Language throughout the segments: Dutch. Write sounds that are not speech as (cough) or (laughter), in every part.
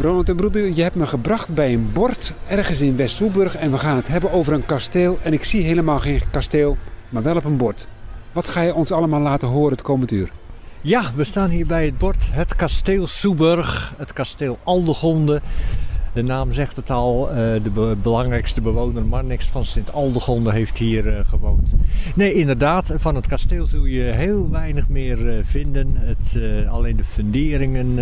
Ronald en broeder, je hebt me gebracht bij een bord ergens in West-Soeburg en we gaan het hebben over een kasteel. En ik zie helemaal geen kasteel, maar wel op een bord. Wat ga je ons allemaal laten horen het komend uur? Ja, we staan hier bij het bord het kasteel Soeburg, het kasteel Aldegonde. De naam zegt het al, eh, de belangrijkste bewoner Marnix van Sint-Aldegonde heeft hier eh, gewoond. Nee, inderdaad, van het kasteel zul je heel weinig meer eh, vinden. Het, alleen de funderingen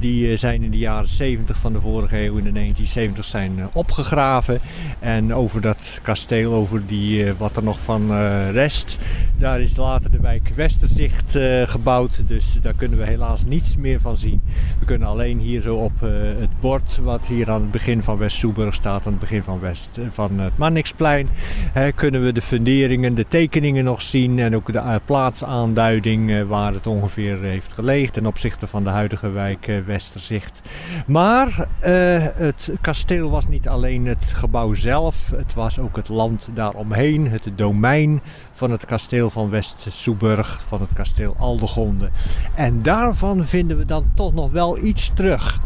die zijn in de jaren 70 van de vorige eeuw, in de 1970 zijn opgegraven. En over dat kasteel, over die, wat er nog van rest, daar is later de wijk Westerzicht gebouwd. Dus daar kunnen we helaas niets meer van zien. We kunnen alleen hier zo op het bord wat hier aan het begin van West-Soeburg staat, aan het begin van, West, eh, van het Mannixplein, kunnen we de funderingen, de tekeningen nog zien en ook de plaatsaanduiding waar het ongeveer heeft gelegen ten opzichte van de huidige wijk Westerzicht. Maar het kasteel was niet alleen het gebouw zelf, het was ook het land daaromheen, het domein van het kasteel van West-Soeburg, van het kasteel Aldegonde. En daarvan vinden we dan toch nog wel iets terug.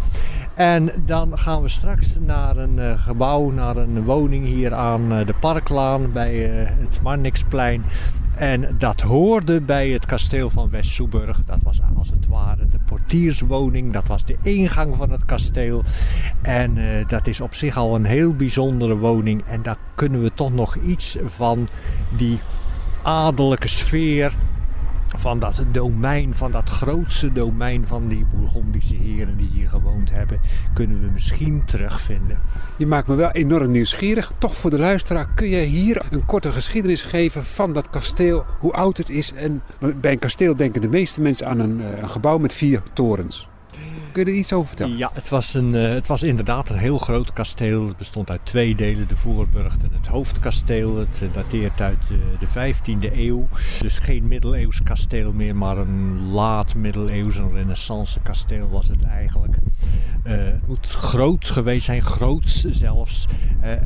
En dan gaan we straks naar een uh, gebouw, naar een woning hier aan uh, de Parklaan bij het Marnixplein. En dat hoorde bij het kasteel van West-Soeburg. Dat was als het ware de portierswoning. Dat was de ingang van het kasteel. En dat is op zich al een heel bijzondere woning. En daar kunnen we toch nog iets van die adellijke sfeer van dat domein, van dat grootste domein van die Bourgondische heren die hier gewoond hebben, kunnen we misschien terugvinden. Je maakt me wel enorm nieuwsgierig. Toch voor de luisteraar kun je hier een korte geschiedenis geven van dat kasteel, hoe oud het is. En bij een kasteel denken de meeste mensen aan een, eh, een gebouw met vier torens. Kun je er iets over vertellen? Ja, het was, een, uh, het was inderdaad een heel groot kasteel. Het bestond uit twee delen, de voorburcht en het hoofdkasteel. Het uh, dateert uit uh, de 15e eeuw. Dus geen middeleeuws kasteel meer, maar een laat middeleeuws, een renaissance kasteel was het eigenlijk. Het moet groot geweest zijn, groots zelfs.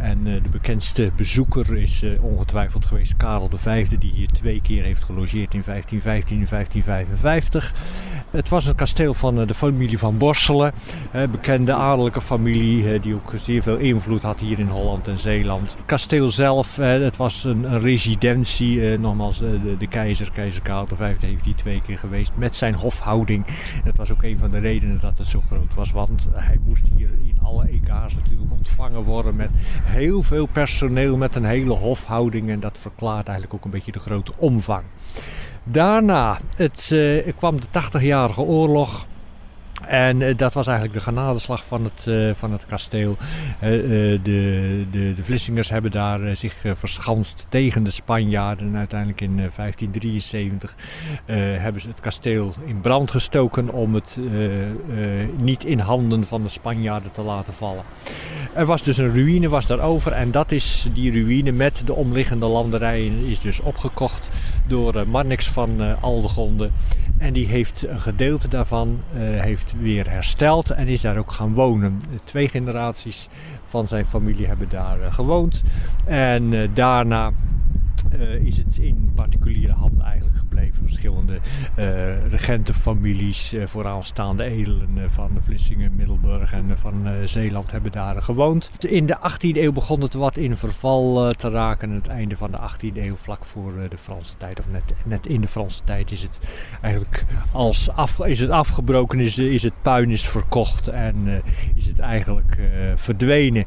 en de bekendste bezoeker is ongetwijfeld geweest Karel V, die hier twee keer heeft gelogeerd in 1515 en 1555. Het was een kasteel van de familie van Borselen. bekende adellijke familie die ook zeer veel invloed had hier in Holland en Zeeland. Het kasteel zelf, het was een, residentie. nogmaals, de, de, keizer, keizer Karel V heeft hier twee keer geweest met zijn hofhouding. Dat was ook een van de redenen dat het zo groot was. Want hij moest hier in alle EK's natuurlijk ontvangen worden met heel veel personeel, met een hele hofhouding. En dat verklaart eigenlijk ook een beetje de grote omvang. Daarna het, uh, kwam de 80-jarige oorlog. En uh, dat was eigenlijk de genadeslag van het, uh, van het kasteel. Uh, de, de, de Vlissingers hebben daar zich verschanst tegen de Spanjaarden. En uiteindelijk in 1573 hebben ze het kasteel in brand gestoken om het niet in handen van de Spanjaarden te laten vallen. Er was dus een ruïne was daarover en dat is die ruïne met de omliggende landerijen is dus opgekocht door Marnix van Aldegonde. En die heeft een gedeelte daarvan heeft weer hersteld en is daar ook gaan wonen. Twee generaties van zijn familie hebben daar gewoond. En daarna uh, is het in particuliere handen eigenlijk gebleven. Verschillende uh, regentenfamilies, uh, vooraanstaande edelen van Vlissingen, Middelburg en van Zeeland hebben daar gewoond. In de 18e eeuw begon het wat in verval te raken. Aan het einde van de 18e eeuw, vlak voor de Franse tijd, of net, net in de Franse tijd, is het eigenlijk als is het afgebroken, is, is het puin is verkocht en is het eigenlijk verdwenen.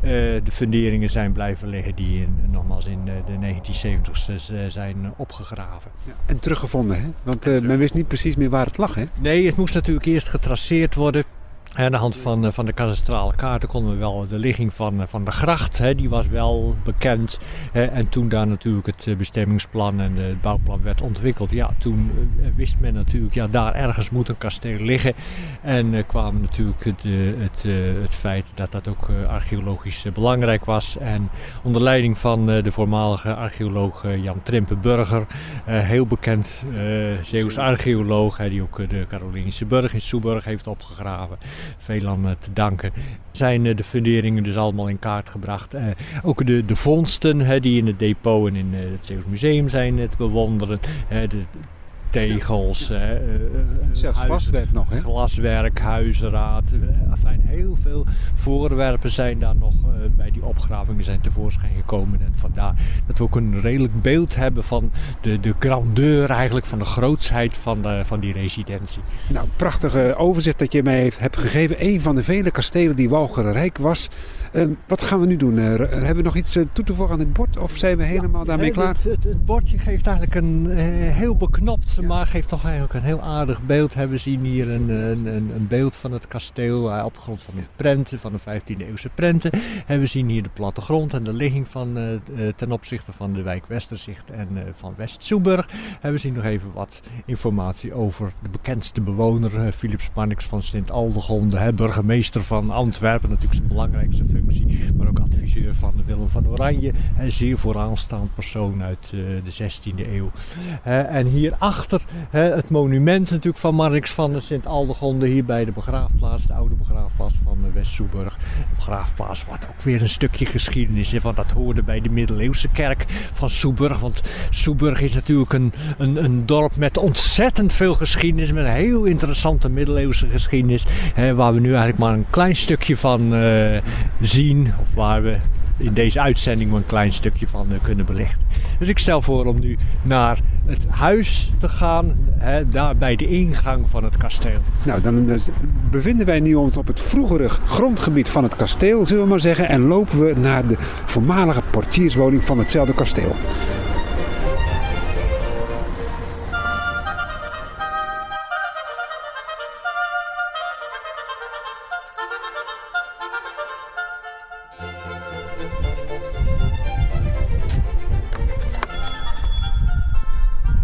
de funderingen zijn blijven liggen die nogmaals in de 19 70 zijn opgegraven. Ja, en teruggevonden, hè? Want uh, men wist niet precies meer waar het lag, hè? Nee, het moest natuurlijk eerst getraceerd worden. Aan de hand van, eh, van de kadastrale kaarten konden we wel de ligging van, eh, van de gracht, hè, die was wel bekend. Hè, en toen daar natuurlijk het eh, bestemmingsplan en het bouwplan werd ontwikkeld, ja, toen wist men natuurlijk, ja, daar ergens moet een kasteel liggen. En kwam natuurlijk het, het, het feit dat dat ook archeologisch belangrijk was. En onder leiding van de voormalige archeoloog Jan Trimpenburger, heel bekend Zeeuws archeoloog, die ook de Carolingische Burg in Soeburg heeft opgegraven veel aan eh, te danken. Zijn eh, de funderingen dus allemaal in kaart gebracht. Eh, ook de, de vondsten die in het depot en in het Zeeuws Museum zijn te bewonderen. de tegels. hè, eh, eh, Zelfs huizen- glaswerk nog, hè? Glaswerk, huizenraad. eh, Enfin, heel veel voorwerpen zijn daar nog eh, bij die opgravingen zijn tevoorschijn gekomen. En vandaar dat we ook een redelijk beeld hebben van de, de grandeur eigenlijk, van de grootsheid van, de, van die residentie. Nou, prachtige overzicht dat je mij heeft, hebt gegeven. Een van de vele kastelen die Walcheren Rijk was. Eh, wat gaan we nu doen? Eh, hebben we nog iets eh, toe te voegen aan het bord? Of zijn we helemaal daarmee klaar? Het, het, het bordje geeft eigenlijk een heel beknopt, maar geeft toch eigenlijk een heel aardig beeld. We zien hier een, een, een, beeld van het kasteel op grond van de prenten, van de 15e eeuwse prenten. En we zien hier de plattegrond en de ligging van, ten opzichte van de wijk Westerzicht en van West-Soeburg. En we zien nog even wat informatie over de bekendste bewoner, eh, Philip Spannix van Sint-Aldegonde, burgemeester van Antwerpen, natuurlijk zijn belangrijkste functie, maar ook adviseur van Willem van Oranje. Een zeer vooraanstaand persoon uit eh, de 16e eeuw. En hierachter het monument natuurlijk van Marnix van de Sint-Aldegonde, hier bij de begraafplaats, de oude begraafplaats van West-Soeburg. Een begraafplaats wat ook weer een stukje geschiedenis is, want dat hoorde bij de middeleeuwse kerk van Soeburg. Want Soeburg is natuurlijk een, een, een dorp met ontzettend veel geschiedenis, met een heel interessante middeleeuwse geschiedenis, waar we nu eigenlijk maar een klein stukje van eh, of waar we in deze uitzending een klein stukje van eh, kunnen belichten. Dus ik stel voor om nu naar het huis te gaan, hè, daar bij de ingang van het kasteel. Nou, dan eh, bevinden wij nu ons op het vroegere grondgebied van het kasteel, zullen we maar zeggen. En lopen we naar de voormalige portierswoning van hetzelfde kasteel.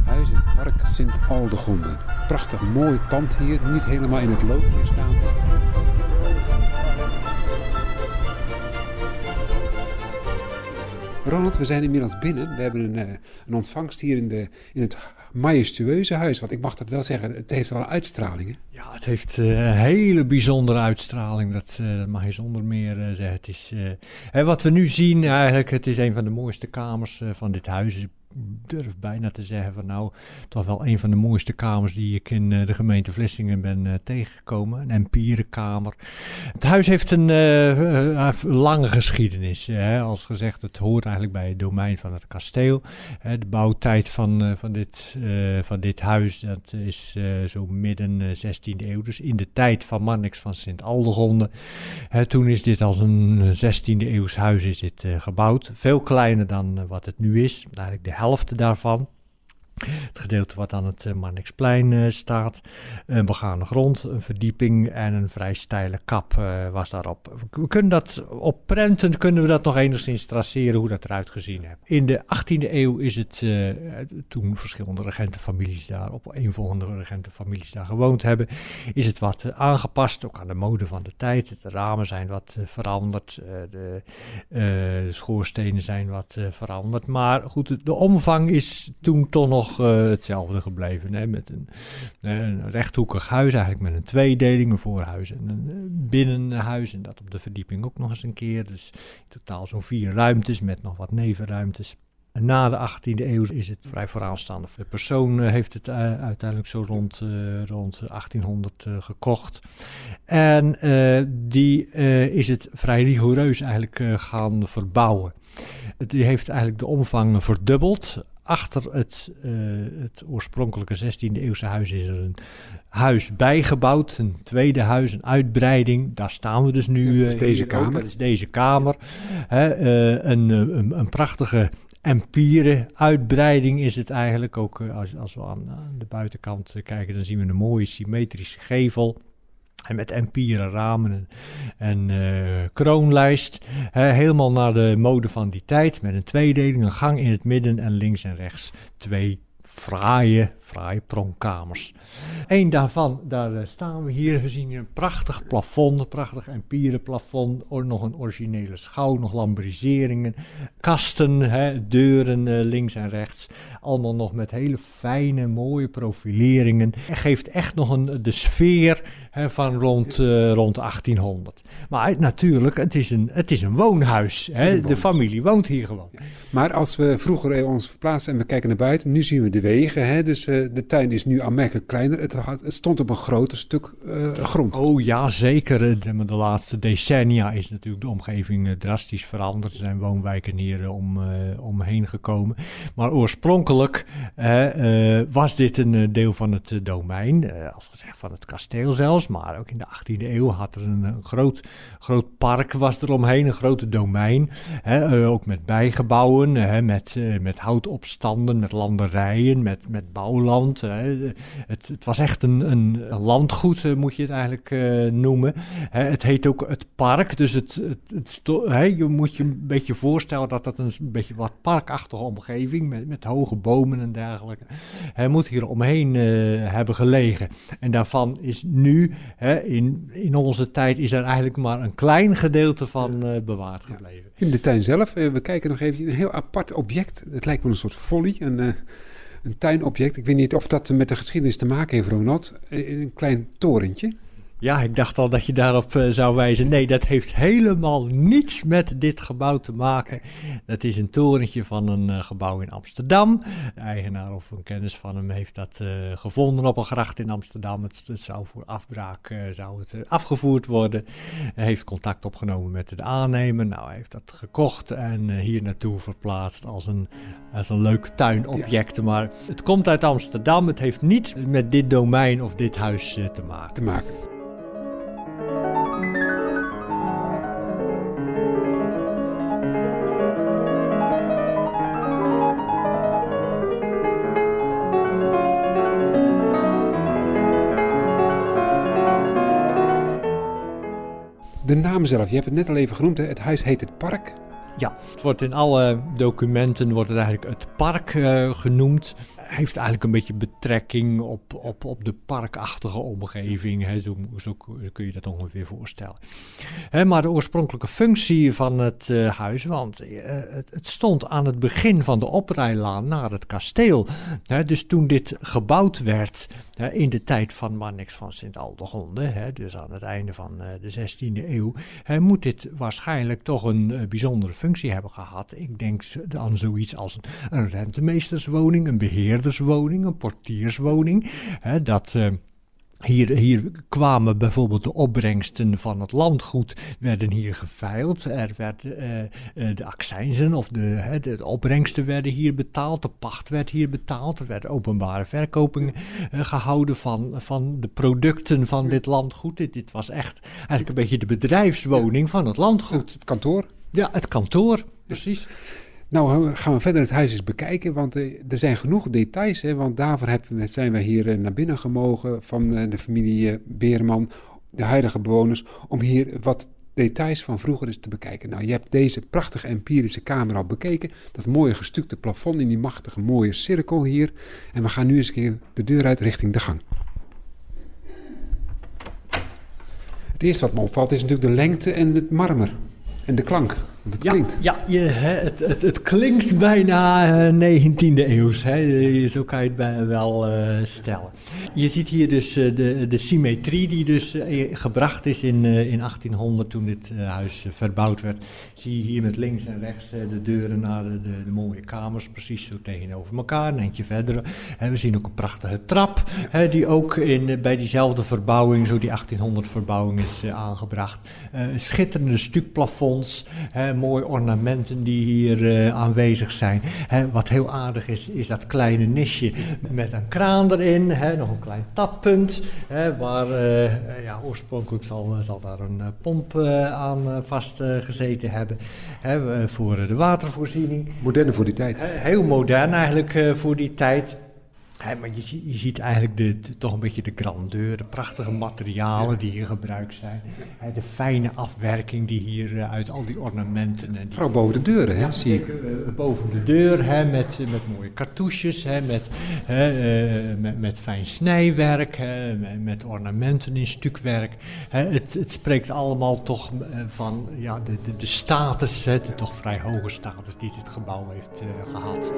Huizen, Park Sint-Aldegonde. Prachtig mooi pand hier, niet helemaal in het loopje staan. Ronald, we zijn inmiddels binnen. We hebben een, eh, een ontvangst hier in, de, in het majestueuze huis. Want ik mag dat wel zeggen, het heeft wel een uitstraling. Hè? Ja, het heeft eh, een hele bijzondere uitstraling. Dat, eh, mag je zonder meer eh, zeggen. Het is, hè, wat we nu zien, eigenlijk, het is een van de mooiste kamers van dit huis. Durf bijna te zeggen van nou, toch wel een van de mooiste kamers die ik in eh, de gemeente Vlissingen ben eh, tegengekomen. Een empierenkamer. Het huis heeft een eh, lange geschiedenis. Hè. Als gezegd, het hoort eigenlijk bij het domein van het kasteel. De bouwtijd van, van, dit, van dit huis, dat is zo midden eh, 16e eeuw. Dus in de tijd van Marnix van Sint-Aldegonde. Hè, toen is dit als een 16e eeuws huis is dit, gebouwd. Veel kleiner dan wat het nu is. Eigenlijk de helft daarvan. Het gedeelte wat aan het uh, Marnixplein eh, staat. Een begane grond, een verdieping en een vrij steile kap eh, was daarop. We kunnen dat op prenten kunnen we dat nog enigszins traceren hoe dat eruit gezien heeft. In de 18e eeuw is het eh, toen verschillende regentenfamilies daar, op eenvolgende regentenfamilies daar gewoond hebben, is het wat eh, aangepast, ook aan de mode van de tijd. De ramen zijn wat eh, veranderd, eh, de, eh, de schoorstenen zijn wat eh, veranderd. Maar goed, de omvang is toen toch nog eh, hetzelfde gebleven. Hè, met een, eh, een rechthoekig huis, eigenlijk met een tweedeling, een voorhuis en een eh, binnenhuis. En dat op de verdieping ook nog eens een keer. Dus in totaal zo'n vier ruimtes met nog wat nevenruimtes. En na de 18e eeuw is het vrij vooraanstaande. De persoon heeft het uiteindelijk zo rond, eh, rond 1800 eh, gekocht. En die is het vrij rigoureus eigenlijk gaan verbouwen. Die heeft eigenlijk de omvang verdubbeld. Achter het, eh, het oorspronkelijke 16e eeuwse huis is er een huis bijgebouwd. Een tweede huis, een uitbreiding. Daar staan we dus nu. Ja, dat is eh, deze ook. kamer. Dat is deze kamer. Hè, eh, een, een, een prachtige empieren uitbreiding is het eigenlijk. Ook als, als we aan, aan de buitenkant kijken, dan zien we een mooie symmetrische gevel. En met empieren ramen en, eh, kroonlijst. Helemaal naar de mode van die tijd. Met een tweedeling, een gang in het midden en links en rechts twee fraaie, fraaie pronkkamers. Eén daarvan, daar eh, staan we hier. We zien hier een prachtig plafond, een prachtig empierenplafond. Nog een originele schouw, nog lambriseringen. Kasten, hè, deuren eh, links en rechts. allemaal nog met hele fijne, mooie profileringen. Het geeft echt nog een, de sfeer hè, van rond, uh, rond 1800. Maar natuurlijk, het is een, het is een woonhuis. Hè? De familie woont hier gewoon. Maar als we vroeger ons verplaatsen en we kijken naar buiten, nu zien we de wegen. Hè? Dus uh, de tuin is nu aanmerkelijk kleiner. Het, het stond op een groter stuk uh, grond. Oh ja, zeker. De, de, laatste decennia is natuurlijk de omgeving drastisch veranderd. Er zijn woonwijken hier om, omheen gekomen. Maar oorspronkelijk was dit een deel van het domein, als gezegd van het kasteel zelfs. Maar ook in de 18e eeuw had er een, groot, groot park was er omheen, een grote domein. Ook met bijgebouwen met, met houtopstanden, met landerijen, met, met bouwland. Hè. Het, het, was echt een, een, landgoed, uh, moet je het eigenlijk uh, noemen. Hè, het heet ook het park, dus het, het, het je moet je een beetje voorstellen dat dat een, beetje wat parkachtige omgeving met, met hoge bomen en dergelijke. Hij moet hier omheen hebben gelegen. En daarvan is nu, in, in onze tijd, is er eigenlijk maar een klein gedeelte van bewaard gebleven. In de tuin zelf, we kijken nog even, een heel apart object. Het lijkt wel een soort een, uh, een tuinobject. Ik weet niet of dat met de geschiedenis te maken heeft, Ronald. Een klein torentje. Ja, ik dacht al dat je daarop uh, zou wijzen. Nee, dat heeft helemaal niets met dit gebouw te maken. Dat is een torentje van een uh, gebouw in Amsterdam. De eigenaar of een kennis van hem heeft dat uh, gevonden op een gracht in Amsterdam. Het, het zou voor afbraak zou het, afgevoerd worden. Hij heeft contact opgenomen met de aannemer. Nou, hij heeft dat gekocht en hier naartoe verplaatst als een, als een leuk tuinobject. Ja. Maar het komt uit Amsterdam. Het heeft niets met dit domein of dit huis te maken. Te maken. Je hebt het net al even genoemd, het huis heet het Park. Ja, het wordt in alle documenten wordt het eigenlijk het park uh, genoemd heeft eigenlijk een beetje betrekking op, op, op de parkachtige omgeving. Hè. Zo, zo, kun je dat ongeveer voorstellen. Hè, maar de oorspronkelijke functie van het uh, huis, want uh, het, het, stond aan het begin van de oprijlaan naar het kasteel. Hè, dus toen dit gebouwd werd hè, in de tijd van Marnix van Sint-Aldegonde, dus aan het einde van uh, de 16e eeuw, moet dit waarschijnlijk toch een bijzondere functie hebben gehad. Ik denk aan zoiets als een, een rentemeesterswoning, een beheer beheerderswoning, een portierswoning. Hè, dat. Uh, hier, hier, kwamen bijvoorbeeld de opbrengsten van het landgoed werden hier geveild. Er werden uh, uh, de accijnzen of de, de, opbrengsten werden hier betaald. De pacht werd hier betaald. Er werden openbare verkopingen uh, gehouden van, van de producten van dit landgoed. Dit, dit, was echt eigenlijk een beetje de bedrijfswoning van het landgoed. Het kantoor? Ja, het kantoor, precies. Nou gaan we verder het huis eens bekijken, want uh, er zijn genoeg details. Hè, want daarvoor hebben, zijn we hier uh, naar binnen gemogen van uh, de familie Beerman, de huidige bewoners, om hier wat details van vroeger eens te bekijken. Nou, je hebt deze prachtige empirische kamer al bekeken. Dat mooie gestukte plafond in die machtige mooie cirkel hier. En we gaan nu eens een keer de deur uit richting de gang. Het eerste wat me opvalt is natuurlijk de lengte en het marmer en de klank. Het ja, klinkt. Ja, je, het, het, het, klinkt bijna uh, 19e eeuws. Hè? Zo kan je het wel uh, stellen. Je ziet hier dus uh, de, de symmetrie die dus gebracht is in, in 1800 toen dit huis verbouwd werd. Zie je hier met links en rechts de deuren naar de, de, de, mooie kamers precies zo tegenover elkaar. Een eentje verder. we zien ook een prachtige trap hè, die ook in, bij diezelfde verbouwing, zo die 1800 verbouwing is aangebracht. schitterende stukplafonds mooie ornamenten die hier uh, aanwezig zijn. Hè, wat heel aardig is, is dat kleine nisje met een kraan erin, hè, nog een klein tappunt, hè, waar uh, ja, oorspronkelijk zal, zal daar een pomp aan vastgezeten hebben hè, voor de watervoorziening. Moderne voor die tijd. heel modern eigenlijk voor die tijd. He, maar je, je, ziet eigenlijk de, toch een beetje de grandeur, de prachtige materialen die hier gebruikt zijn. He, de fijne afwerking die hier uh, uit al die ornamenten. En die, Vooral boven de deuren, hè, ja, zie ik. Uh, boven de deur, hè, met, met mooie cartouches, hè, met, uh, met, met, fijn snijwerk, hè, met, met, ornamenten in stukwerk. Het, het, spreekt allemaal toch van ja, de, de, de status, hè, de toch vrij hoge status die dit gebouw heeft gehad.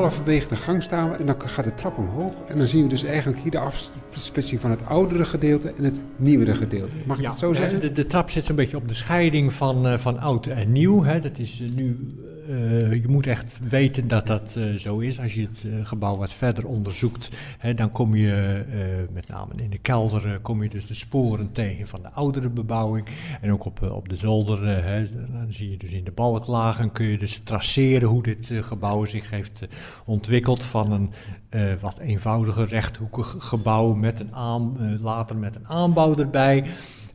Halverwege de gang staan we en dan gaat de trap omhoog. En dan zien we dus eigenlijk hier de afsplitsing van het oudere gedeelte en het nieuwere gedeelte. Mag ik Ja, het zo zeggen? De, de trap zit zo'n beetje op de scheiding van, eh, van oud en nieuw. Hè. Dat is eh, nu, eh, je moet echt weten dat dat eh, zo is. Als je het eh, gebouw wat verder onderzoekt, hè, dan kom je met name in de kelder kom je dus de sporen tegen van de oudere bebouwing. En ook op, op de zolder, hè, dan zie je dus in de balklagen kun je dus traceren hoe dit gebouw zich heeft ontwikkeld van een wat eenvoudiger rechthoekig gebouw met een later met een aanbouw erbij.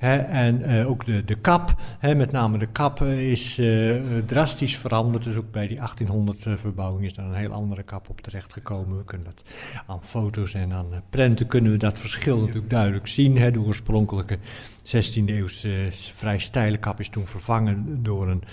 Hè, en eh, ook de, de kap, hè, met name de kap, eh, is eh, drastisch veranderd. Dus ook bij die 1800 eh, verbouwing is daar een heel andere kap op terechtgekomen. We kunnen dat aan foto's en aan prenten kunnen we dat verschil natuurlijk duidelijk zien. Hè. De oorspronkelijke 16e eeuwse eh, vrij steile kap is toen vervangen door een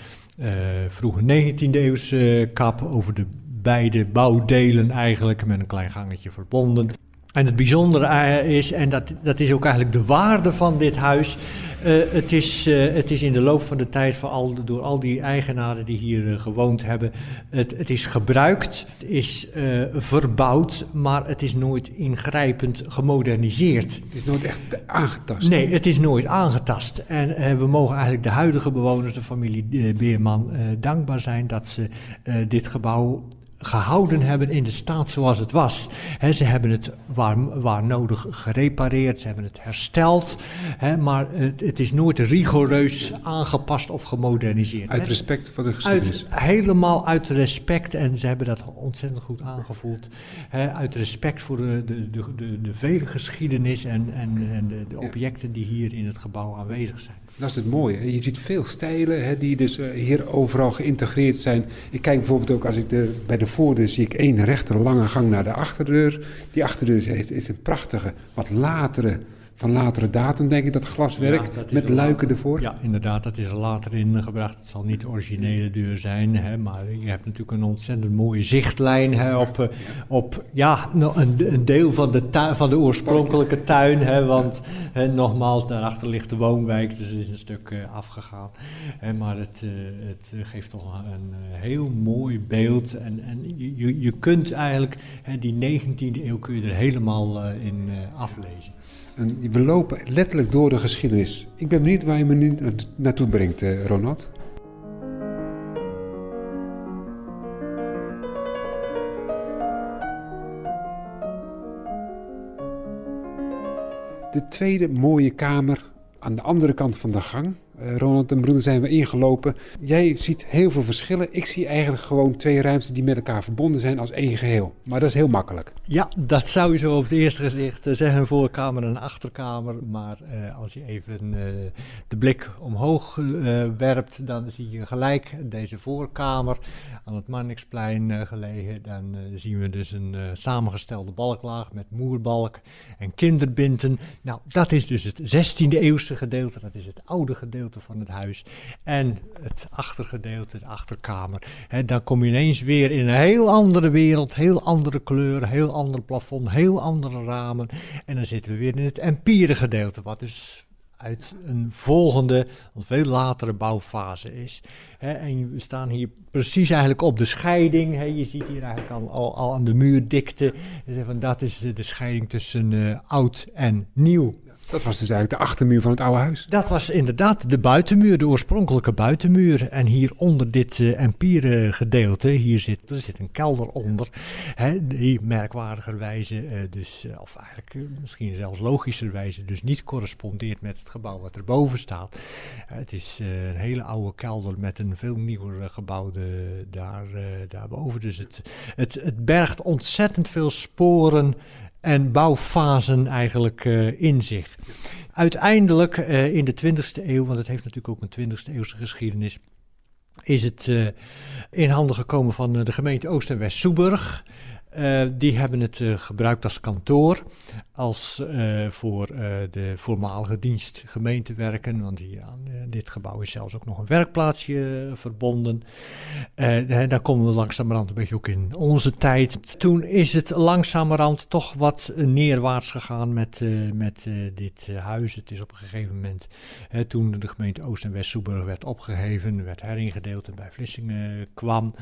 vroege 19e eeuwse kap over de beide bouwdelen eigenlijk met een klein gangetje verbonden. En het bijzondere eh, is, en dat, dat is ook eigenlijk de waarde van dit huis, eh, het, is, eh, het is in de loop van de tijd, door al die eigenaren die hier gewoond hebben, het, het is gebruikt, het is verbouwd, maar het is nooit ingrijpend gemoderniseerd. Het is nooit echt aangetast. Nee, het is nooit aangetast. En we mogen eigenlijk de huidige bewoners, de familie Beerman, dankbaar zijn dat ze dit gebouw gehouden hebben in de staat zoals het was. Ze hebben het waar, waar nodig gerepareerd, ze hebben het hersteld, maar het, het is nooit rigoureus aangepast of gemoderniseerd. Uit respect voor de geschiedenis. uit, helemaal uit respect, en ze hebben dat ontzettend goed aangevoeld, uit respect voor de, de, de, de, de vele geschiedenis en, en, en de, de objecten die hier in het gebouw aanwezig zijn. Dat is het mooie. Je ziet veel stijlen hè, die dus eh, hier overal geïntegreerd zijn. Ik kijk bijvoorbeeld ook als ik de, bij de voordeur zie ik één rechte lange gang naar de achterdeur. Die achterdeur is een prachtige, wat latere, van latere datum denk ik, dat glaswerk. Ja, dat is met luiken later- ervoor. Ja, inderdaad, dat is er later ingebracht. Het zal niet de originele deur zijn, hè, maar je hebt natuurlijk een ontzettend mooie zichtlijn hè, op, eh, op ja, no- een, een deel van de, tuin, van de oorspronkelijke tuin. Hè, want hè, nogmaals, daarachter ligt de woonwijk, dus het is een stuk eh, afgegaan. Hè, maar het, eh, het geeft toch een heel mooi beeld. En, en je, je, je kunt eigenlijk, hè, die 19e eeuw kun je er helemaal eh, in eh, aflezen. En we lopen letterlijk door de geschiedenis. Ik ben benieuwd waar je me nu naarto- naartoe brengt, eh, Ronald. De tweede mooie kamer aan de andere kant van de gang. Eh, Ronald en broeder zijn we ingelopen. Jij ziet heel veel verschillen. Ik zie eigenlijk gewoon twee ruimtes die met elkaar verbonden zijn als één geheel. Maar dat is heel makkelijk. Ja, dat zou je zo op het eerste gezicht eh, zeggen, voorkamer en achterkamer. Maar eh, als je even eh, de blik omhoog werpt, dan zie je gelijk deze voorkamer aan het Marnixplein gelegen. Dan zien we dus een samengestelde balklaag met moerbalk en kinderbinten. Nou, dat is dus het 16e eeuwse gedeelte, dat is het oude gedeelte van het huis. En het achtergedeelte, de achterkamer. Hè, dan kom je ineens weer in een heel andere wereld, heel andere kleuren, heel ander plafond, heel andere ramen. En dan zitten we weer in het empire gedeelte, wat dus uit een volgende, een veel latere bouwfase is. En we staan hier precies eigenlijk op de scheiding. Je ziet hier eigenlijk al, al, aan de muurdikte. Dat is de, de scheiding tussen eh, oud en nieuw. Dat was dus eigenlijk de achtermuur van het oude huis. Dat was inderdaad de buitenmuur, de oorspronkelijke buitenmuur. En hier onder dit eh empire gedeelte, hier zit, er zit een kelder onder. Hè, die merkwaardigerwijze, eh, dus, eh, of eigenlijk misschien zelfs logischerwijze, dus niet correspondeert met het gebouw wat erboven staat. Het is een hele oude kelder met een veel nieuwer eh, gebouw de- daar, daarboven. Dus het, het, het bergt ontzettend veel sporen en bouwfasen eigenlijk eh, in zich. Uiteindelijk eh, in de 20e eeuw, want het heeft natuurlijk ook een 20e eeuwse geschiedenis, is het eh, in handen gekomen van de gemeente Oost- en West-Soeburg. Die hebben het gebruikt als kantoor. Als voor de voormalige dienst gemeentewerken. Want hier aan dit gebouw is zelfs ook nog een werkplaatsje verbonden. daar komen we langzamerhand een beetje ook in onze tijd. Toen is het langzamerhand toch wat neerwaarts gegaan met, met dit huis. Het is op een gegeven moment, toen de gemeente Oost- en West-Soeburg werd opgeheven, werd heringedeeld en bij Vlissingen kwam.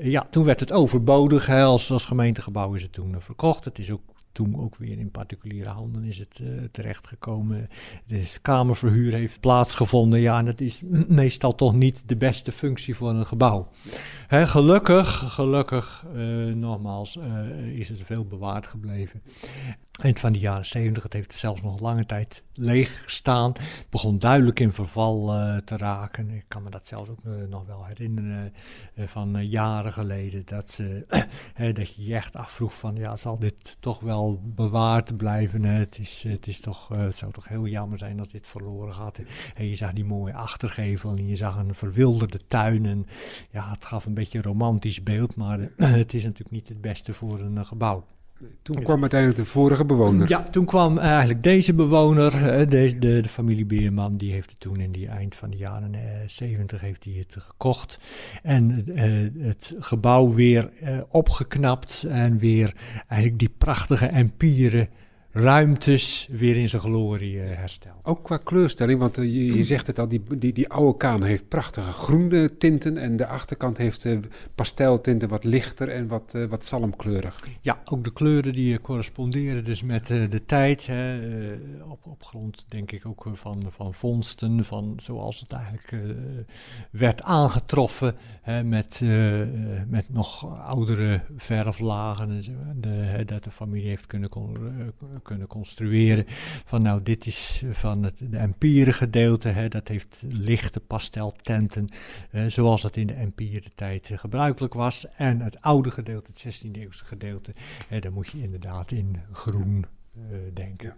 ja, toen werd het overbodig. Als, als gemeentegebouw is het toen verkocht. Het is ook toen ook weer in particuliere handen is het uh, terechtgekomen. Dus kamerverhuur heeft plaatsgevonden. Ja, en dat is meestal toch niet de beste functie voor een gebouw. Gelukkig, gelukkig, uh, nogmaals, uh, is het veel bewaard gebleven. Eind van de jaren 70, het heeft zelfs nog lange tijd leeg gestaan. Het begon duidelijk in verval uh, te raken. Ik kan me dat zelfs ook nog wel herinneren van jaren geleden. Dat, (clears throat) dat je je echt afvroeg van, ja, zal dit toch wel bewaard blijven? Het, is, het, is toch, het zou toch heel jammer zijn dat dit verloren gaat. En je zag die mooie achtergevel en je zag een verwilderde tuin. En ja, het gaf een beetje een romantisch beeld, maar (clears throat) het is natuurlijk niet het beste voor een gebouw. Toen kwam uiteindelijk de vorige bewoner. Ja, toen kwam eigenlijk deze bewoner, de, de, de familie Beerman, die heeft het toen in die eind van de jaren uh, 70 heeft hij het gekocht. En uh, het gebouw weer uh, opgeknapt en weer eigenlijk die prachtige empieren ruimtes weer in zijn glorie uh, hersteld. Ook qua kleurstelling, want uh, je, je, zegt het al, die, die, die oude kamer heeft prachtige groene tinten en de achterkant heeft uh, pasteltinten wat lichter en wat, wat zalmkleurig. Ja, ook de kleuren die corresponderen dus met de tijd, hè, op, op grond denk ik ook van, van vondsten, van zoals het eigenlijk werd aangetroffen hè, met, met nog oudere verflagen en zo, de, dat de familie heeft kunnen kunnen construeren. Van nou, dit is van het de empire gedeelte, hè, dat heeft lichte pasteltenten, eh, zoals dat in de empire tijd uh, gebruikelijk was. En het oude gedeelte, het 16e eeuwse gedeelte, hè, daar moet je inderdaad in groen uh, denken.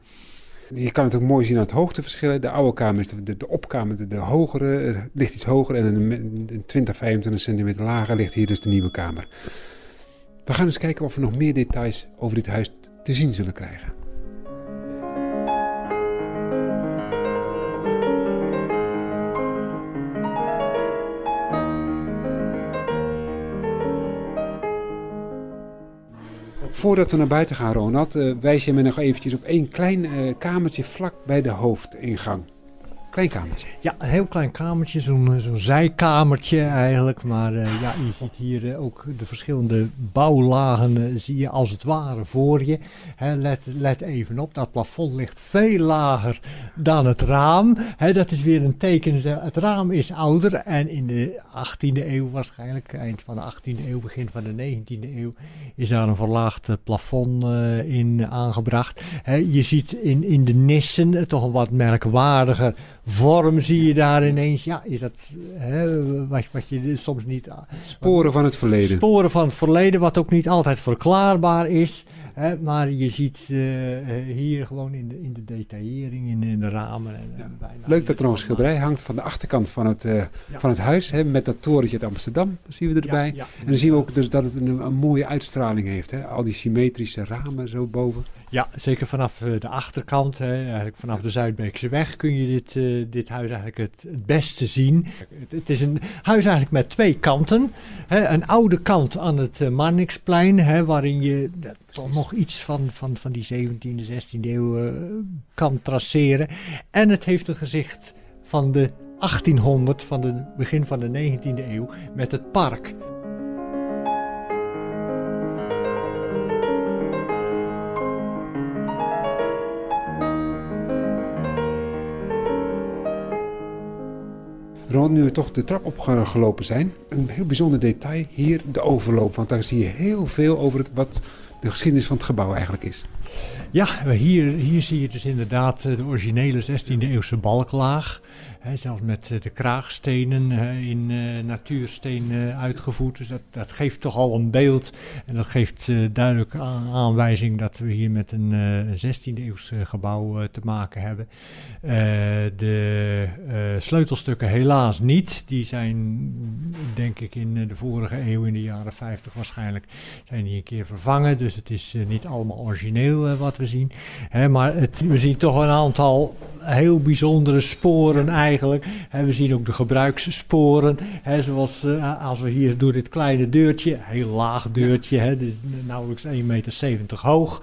Je kan het ook mooi zien aan het hoogteverschil. De oude kamer is de, de, de opkamer, de, de hogere, ligt iets hoger en een, een 20, 25 centimeter lager ligt hier dus de nieuwe kamer. We gaan eens kijken of we nog meer details over dit huis te zien zullen krijgen. Voordat we naar buiten gaan, Ronald, uh, wijs je me nog eventjes op één klein uh, kamertje vlak bij de hoofdingang. Klein. Ja, een heel klein kamertje, zo'n zo'n zijkamertje eigenlijk. Maar uh, ja, je ziet hier uh, ook de verschillende bouwlagen, zie je als het ware voor je. Let, let even op, dat plafond ligt veel lager dan het raam. Dat is weer een teken, het raam is ouder en in de 18e eeuw waarschijnlijk, eind van de 18e eeuw, begin van de 19e eeuw, is daar een verlaagd plafond in aangebracht. Je ziet in, in de nissen toch een wat merkwaardiger vorm zie je daar ineens. Ja, is dat hè, wat, wat je soms niet. Sporen van het verleden. Sporen van het verleden, wat ook niet altijd verklaarbaar is. Hè, maar je ziet uh, hier gewoon in de, in de detaillering, in, in de ramen. En, ja. bijna Leuk dat er nog een schilderij hangt van de achterkant van het, uh, ja. van het huis. Hè, met dat torentje uit Amsterdam, zien we erbij. Ja, en dan zien we ook dus dat het een, een mooie uitstraling heeft. Hè. Al die symmetrische ramen zo boven. Ja, zeker vanaf de achterkant, hè, eigenlijk vanaf de Zuidbeekse weg kun je dit, uh, dit huis eigenlijk het, het beste zien. Het, het, is een huis eigenlijk met twee kanten. Hè, een oude kant aan het uh, Marnixplein, hè, waarin je toch nog iets van, van, van die 17e, 16e eeuw kan traceren. En het heeft een gezicht van de 1800, van het begin van de 19e eeuw, met het park. Rond nu we toch de trap opgelopen zijn, een heel bijzonder detail hier de overloop. Want daar zie je heel veel over het, wat de geschiedenis van het gebouw eigenlijk is. Ja, hier, hier zie je dus inderdaad de originele 16e eeuwse balklaag. Zelfs met de kraagstenen in uh, natuursteen uitgevoerd. Dus dat, dat geeft toch al een beeld. En dat geeft uh, duidelijk aan, aanwijzing dat we hier met een 16e eeuws gebouw te maken hebben. de sleutelstukken helaas niet. Die zijn denk ik in de vorige eeuw, in de jaren 50 waarschijnlijk, zijn die een keer vervangen. Dus het is niet allemaal origineel wat we zien. Maar we zien toch een aantal heel bijzondere sporen eigenlijk. We zien ook de gebruikssporen. zoals uh, als we hier door dit kleine deurtje, heel laag deurtje, hè, dus nauwelijks 1,70 meter hoog.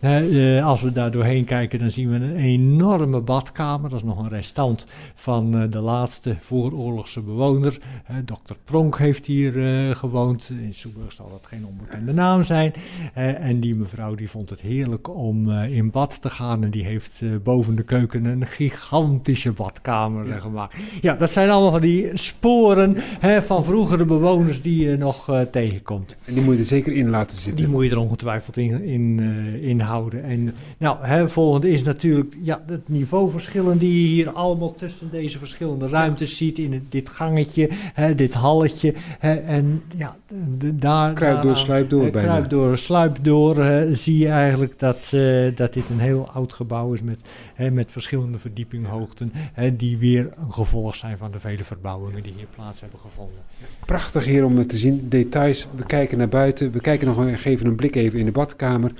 Uh, als we daar doorheen kijken, dan zien we een enorme badkamer. Dat is nog een restant van uh, de laatste vooroorlogse bewoner. Dr. Pronk heeft hier gewoond. In Soeburg zal dat geen onbekende naam zijn. en die mevrouw die vond het heerlijk om in bad te gaan. En die heeft boven de keuken een gigantische badkamer ja. gemaakt. Ja, dat zijn allemaal van die sporen hè, van vroegere bewoners die je nog uh, tegenkomt. En die moet je er zeker in laten zitten? Die moet je er ongetwijfeld in, in, uh, in houden. En nou, hè, volgende is natuurlijk ja, het niveauverschillen die je hier allemaal tussen deze verschillende ruimtes ziet. In het, dit gangetje, hè, dit halletje. Hè, en ja, de, daar... Kruip door, sluip door bijna. Kruip door, sluip door. zie je eigenlijk dat, uh, dat dit een heel oud gebouw is met, hè, met verschillende verdiepinghoogten, hè, die weer een gevolg zijn van de vele verbouwingen die hier plaats hebben gevonden. Prachtig hier om te zien, details. We kijken naar buiten, we kijken nog even een blik even in de badkamer.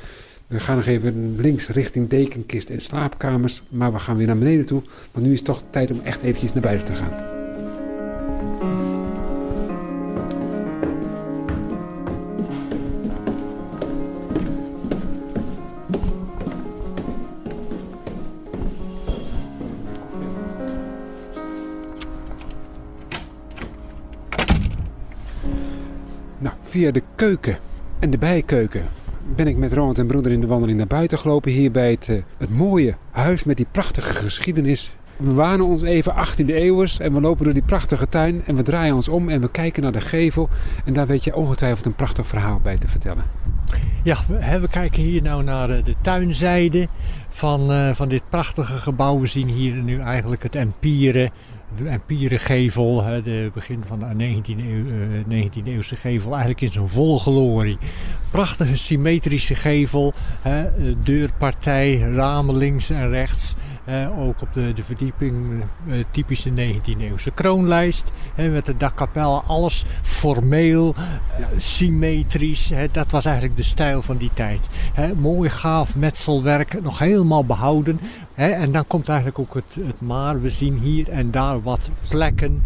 We gaan nog even links richting dekenkist en slaapkamers, maar we gaan weer naar beneden toe, want nu is het toch tijd om echt eventjes naar buiten te gaan. Via de keuken en de bijkeuken ben ik met Ronald en broeder in de wandeling naar buiten gelopen. Hier bij het, eh, het mooie huis met die prachtige geschiedenis. We waren ons even 18e eeuwers en we lopen door die prachtige tuin en we draaien ons om en we kijken naar de gevel. En daar weet je ongetwijfeld een prachtig verhaal bij te vertellen. Ja, we, kijken hier nou naar eh, de tuinzijde van, uh, van dit prachtige gebouw. We zien hier nu eigenlijk het empire de empierengevel, de begin van de 19e, eeuw, 19e eeuwse gevel, eigenlijk in zijn volle glorie. Prachtige symmetrische gevel, deurpartij, ramen links en rechts. Ook op de, de verdieping, uh, typische 19e eeuwse kroonlijst. Hè, met de dakkapel, alles formeel, ja. symmetrisch. Hè, dat was eigenlijk de stijl van die tijd. Hè, mooi gaaf metselwerk, nog helemaal behouden en dan komt eigenlijk ook het, het maar. We zien hier en daar wat vlekken.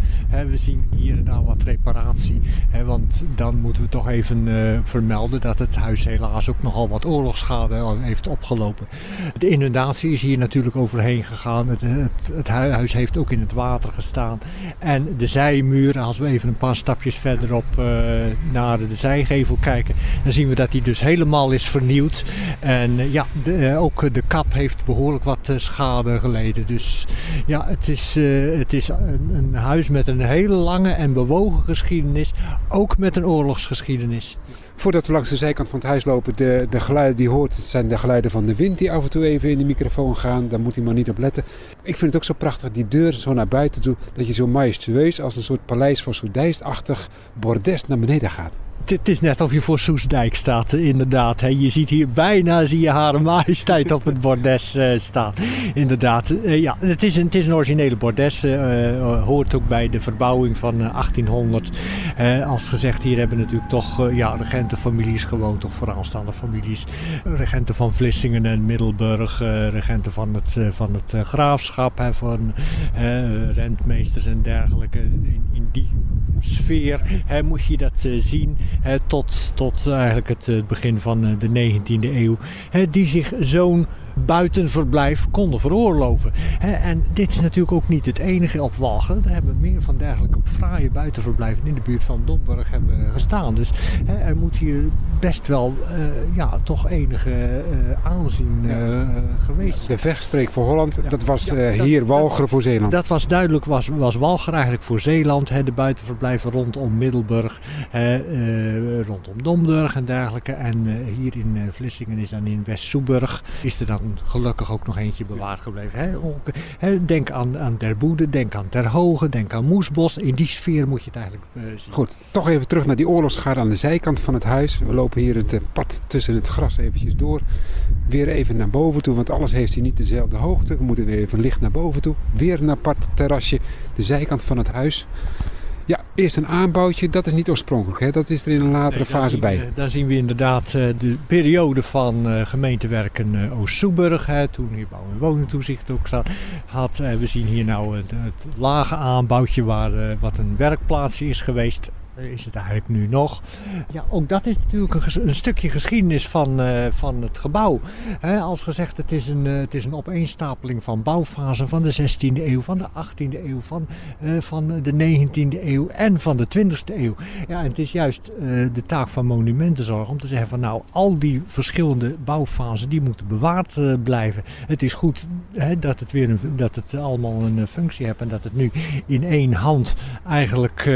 we zien hier en daar wat reparatie. want dan moeten we toch even uh, vermelden dat het huis helaas ook nogal wat oorlogsschade heeft opgelopen. De inundatie is hier natuurlijk overheen gegaan. Het, het, huis heeft ook in het water gestaan. En de zijmuren, als we even een paar stapjes verderop uh, naar de zijgevel kijken, dan zien we dat die dus helemaal is vernieuwd. En ja, de, ook de kap heeft behoorlijk wat schade geleden. Dus ja, het is, uh, het is een, een, huis met een hele lange en bewogen geschiedenis. Ook met een oorlogsgeschiedenis. Voordat we langs de zijkant van het huis lopen, de, de geluiden die hoort, het zijn de geluiden van de wind die af en toe even in de microfoon gaan. Daar moet hij maar niet op letten. Ik vind het ook zo prachtig, die deur zo naar buiten toe, dat je zo majestueus als een soort paleis voor Soedijst-achtig bordes naar beneden gaat. Het is net of je voor Soesdijk staat, inderdaad. Je ziet hier bijna zie je haar majesteit op het bordes uh, staan. Inderdaad. Uh, ja, het is, een, het is een originele bordes. Hoort ook bij de verbouwing van 1800. als gezegd, hier hebben natuurlijk toch ja, regentenfamilies gewoond. Of vooraanstaande families. Regenten van Vlissingen en Middelburg. regenten van het, van het graafschap. van rentmeesters en dergelijke. In, die sfeer moet je dat zien tot, tot eigenlijk het, begin van eh, de 19e eeuw. die zich zo'n buitenverblijf konden veroorloven. en dit is natuurlijk ook niet het enige op Walgen. Er hebben meer van dergelijke fraaie buitenverblijven in de buurt van Domburg hebben gestaan. Dus er moet hier best wel uh, ja, toch enige uh, aanzien uh, geweest De vechtstreek voor Holland, dat was hier Walcheren voor Zeeland. Dat was duidelijk, was, was Walcheren eigenlijk voor Zeeland. de buitenverblijven rondom Middelburg, rondom Domburg en dergelijke. En hier in Vlissingen is dan in West-Soeburg is er dan gelukkig ook nog eentje bewaard gebleven. denk aan, aan Boede, denk aan Terhoge, denk aan Moesbos. In die sfeer moet je het eigenlijk uh, zien. Goed, toch even terug naar die oorlogsschade aan de zijkant van het huis. We lopen hier het eh, pad tussen het gras eventjes door. Weer even naar boven toe, want alles heeft hier niet dezelfde hoogte. We moeten weer even licht naar boven toe. Weer naar pad terrasje, de zijkant van het huis. Ja, eerst een aanbouwtje, dat is niet oorspronkelijk. Hè? Dat is er in een latere Nee, fase bij. we- daar zien we inderdaad eh, de periode van eh, gemeentewerken eh, Oost-Soeburg. Toen hier bouw- en woningtoezicht ook zat. Had, we zien hier nou het, het lage aanbouwtje waar, wat een werkplaatsje is geweest. Is het eigenlijk nu nog? Ja, ook dat is natuurlijk een, stukje geschiedenis van, eh, van het gebouw. Als gezegd, het is, een, eh, het is een opeenstapeling van bouwfasen van de 16e eeuw, van de 18e eeuw, van, eh, van de 19e eeuw en van de 20e eeuw. Ja, en het is juist de taak van monumentenzorg om te zeggen van nou, al die verschillende bouwfasen die moeten bewaard blijven. Het is goed dat, het weer een, dat het allemaal een functie heeft en dat het nu in één hand eigenlijk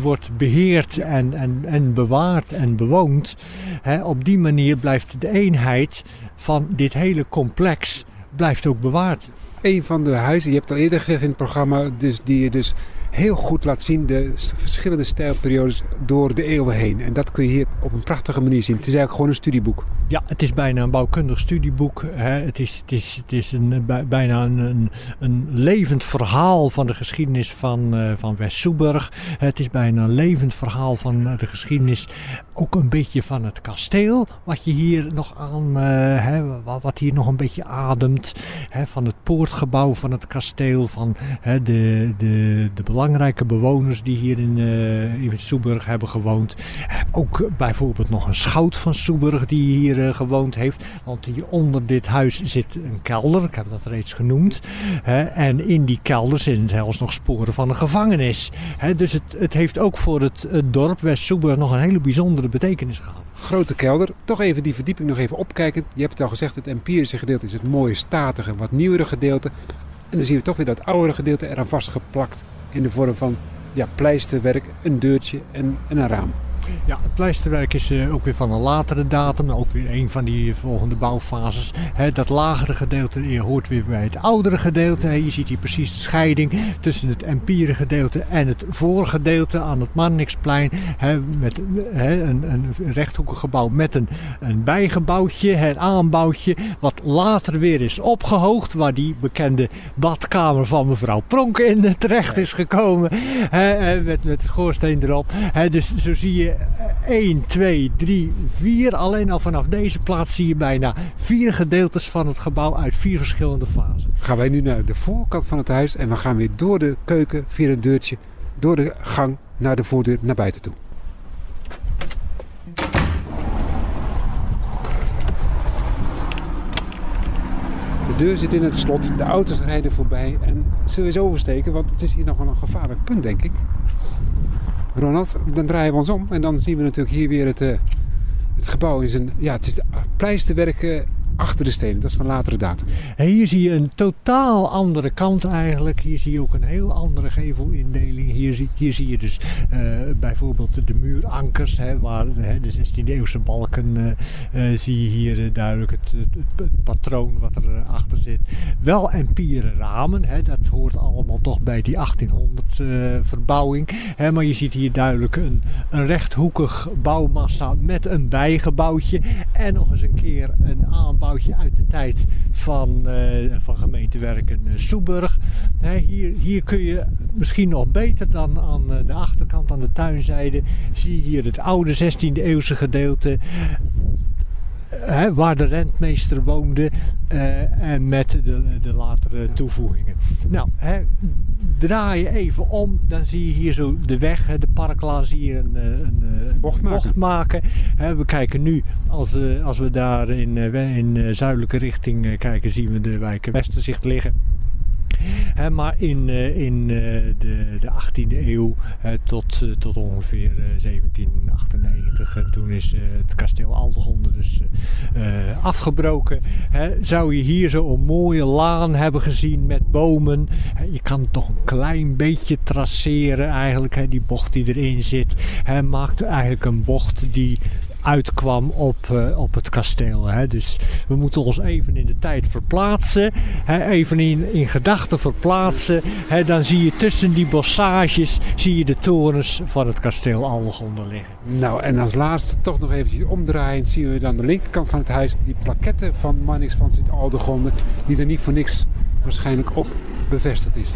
wordt beheerd en, en, en bewaard en bewoond. Hè, op die manier blijft de eenheid van dit hele complex blijft ook bewaard. Een van de huizen, je hebt al eerder gezegd in het programma, dus die je dus heel goed laat zien de verschillende stijlperiodes door de eeuwen heen. En dat kun je hier op een prachtige manier zien. Het is eigenlijk gewoon een studieboek. Ja, het is bijna een bouwkundig studieboek. Hè. Het is, het is, het is een, bij- bijna een, een, levend verhaal van de geschiedenis van, eh van West-Soeburg. Het is bijna een levend verhaal van de geschiedenis, ook een beetje van het kasteel. Wat je hier nog aan, eh, hè, wa- wat hier nog een beetje ademt. Hè, van het poortgebouw van het kasteel, van hè, de, de, de belangrijke bewoners die hier in, in Soeburg hebben gewoond. Ook bijvoorbeeld nog een schout van Soeburg die hier eh, gewoond heeft. Want hier onder dit huis zit een kelder, ik heb dat reeds genoemd. En in die kelder zitten zelfs nog sporen van een gevangenis. Dus het, het heeft ook voor het, het dorp West-Soeburg nog een hele bijzondere betekenis gehad. Grote kelder. Toch even die verdieping nog even opkijken. Je hebt het al gezegd, het empirische gedeelte is het mooie, statige, wat nieuwere gedeelte. En dan zien we toch weer dat oudere gedeelte eraan vastgeplakt in de vorm van ja, pleisterwerk, een deurtje en, en een raam. Ja, het pleisterwerk is eh, ook weer van een latere datum, ook weer een van die volgende bouwfases. Dat lagere gedeelte eh, hoort weer bij het oudere gedeelte. Je ziet hier precies de scheiding tussen het empieren gedeelte en het voorgedeelte aan het Marnixplein. Met een, een rechthoekig gebouw met een, een bijgebouwtje, een aanbouwtje, wat later weer is opgehoogd, waar die bekende badkamer van mevrouw Pronk in eh, terecht is gekomen. Hè, met, met schoorsteen erop. Dus zo zie je 1, 2, 3, 4. Alleen al vanaf deze plaats zie je bijna vier gedeeltes van het gebouw uit vier verschillende fasen. Gaan wij nu naar de voorkant van het huis en we gaan weer door de keuken via een deurtje, door de gang naar de voordeur naar buiten toe. De deur zit in het slot, de auto's rijden voorbij en zullen we eens oversteken, want het is hier nog wel een gevaarlijk punt, denk ik. Ronald, dan draaien we ons om en dan zien we natuurlijk hier weer het, eh, het gebouw in zijn... Ja, het is pleisterwerk eh, achter de stenen, dat is van latere datum. En hier zie je een totaal andere kant eigenlijk. Hier zie je ook een heel andere gevelindeling. Hier zie, hier zie je dus eh, bijvoorbeeld de muurankers, hè, waar hè, de 16e eeuwse balken eh, eh, zie je hier duidelijk het, patroon wat er achter zit. Wel empieren ramen, hè, dat hoort allemaal toch bij die 1800 eh, verbouwing. Hè, maar je ziet hier duidelijk een, een rechthoekig bouwmassa met een bijgebouwtje. En nog eens een keer een aanbouwtje uit de tijd van, eh, van gemeentewerken eh, Soeburg. Hier, hier kun je misschien nog beter dan aan eh, de achterkant, aan de tuinzijde, zie je hier het oude 16e eeuwse gedeelte. Hè, waar de rentmeester woonde eh, en met de, de latere toevoegingen. Nou, hè, draai je even om, dan zie je hier zo de weg, hè, de parklaan, zie je een, eh, een, eh, Bocht maken. maken. Hè, we kijken nu, als, als we daar in, in zuidelijke richting kijken, zien we de wijken Westerzicht liggen. Hè, maar in, in de, de 18e tot, eh, tot ongeveer eh, 1798, en toen is eh, het kasteel Aldegonde dus eh, eh, afgebroken. Zou je hier zo een mooie laan hebben gezien met bomen. Je kan toch een klein beetje traceren eigenlijk, die bocht die erin zit. Maakt eigenlijk een bocht die uitkwam op, eh, op het kasteel. Hè. Dus we moeten ons even in de tijd verplaatsen. Hè, even in, in gedachten verplaatsen. Hè, dan zie je tussen die bossages zie je de torens van het kasteel Aldegonde liggen. Nou, en als laatste toch nog eventjes omdraaiend zien we dan de linkerkant van het huis die plaketten van Mannix van Sint-Aldegonde, die er niet voor niks waarschijnlijk op bevestigd is.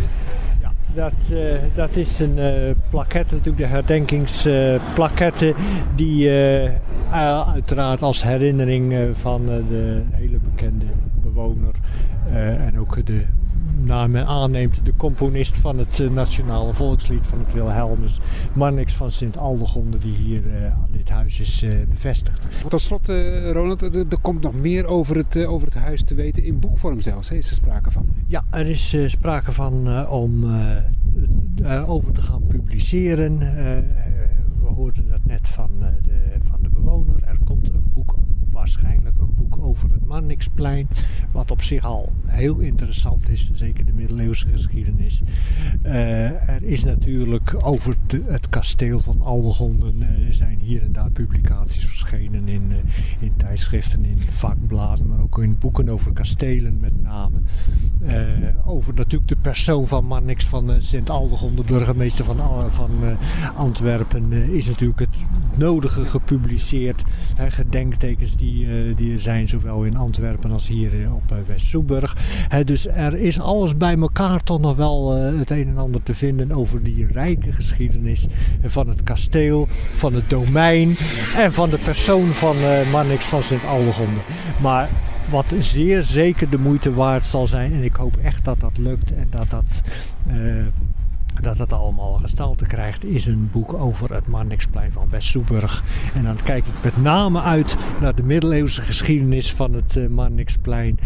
Dat, uh, dat is een uh, plaquette, natuurlijk de herdenkingsplaquette, die uh, uiteraard als herinnering van de hele bekende bewoner en ook de naar men aanneemt de componist van het uh, nationale volkslied van het Wilhelmus, Marnix van Sint-Aldegonde, die hier uh, aan dit huis is uh, bevestigd. Tot slot, Ronald, er, er, komt nog meer over het, over het huis te weten, in boekvorm zelfs, is er sprake van? Ja, er is sprake van om erover te gaan publiceren. we hoorden dat net van, de, van de bewoner. Er komt een boek waarschijnlijk een boek over het Marnixplein. Wat op zich al heel interessant is, zeker de middeleeuwse geschiedenis. Uh, er is natuurlijk over het kasteel van Aldegonden uh, zijn hier en daar publicaties verschenen in, uh, in tijdschriften, in vakbladen, maar ook in boeken over kastelen met name. over natuurlijk de persoon van Marnix van Sint Aldegonde, burgemeester van, van Antwerpen, is natuurlijk het nodige gepubliceerd. gedenktekens die die, er zijn, zowel in Antwerpen als hier eh, op West-Soeburg. dus er is alles bij elkaar toch nog wel het een en ander te vinden over die rijke geschiedenis van het kasteel, van het domein en van de persoon van Marnix van Sint-Aldegonde. Maar wat zeer zeker de moeite waard zal zijn. En ik hoop echt dat dat lukt en dat dat dat het allemaal gestalte krijgt, is een boek over het Marnixplein van West-Soeburg. En dan kijk ik met name uit naar de middeleeuwse geschiedenis van het uh, Marnixplein,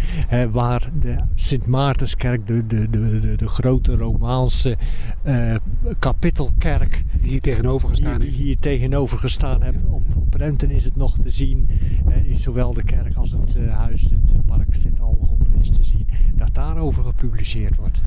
waar de Sint Maartenskerk, de, de, de, de, grote Romaanse uh, kapittelkerk, die hier tegenover gestaan die, die hier tegenover gestaan. Op, op Renten is het nog te zien, uh, is zowel de kerk als het huis, het park Sint-Aldegonde is te zien, dat daarover gepubliceerd wordt.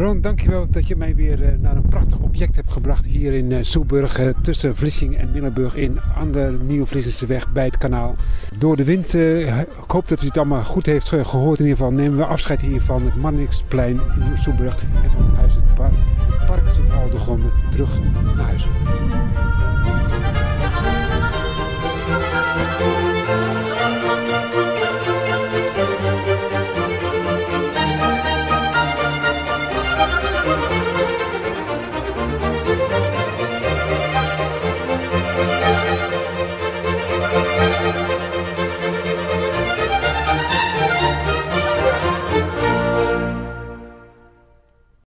Ron, dankjewel dat je mij weer eh, naar een prachtig object hebt gebracht hier in uh, Soeburg, uh, tussen Vlissing en Middelburg in aan de Nieuw-Vlissense weg bij het kanaal. Door de wind, ik hoop dat u het allemaal goed heeft gehoord. In ieder geval nemen we afscheid hier van het Mannixplein in Soeburg en van het huis het park, het park Sint-Aldegonde terug naar huis.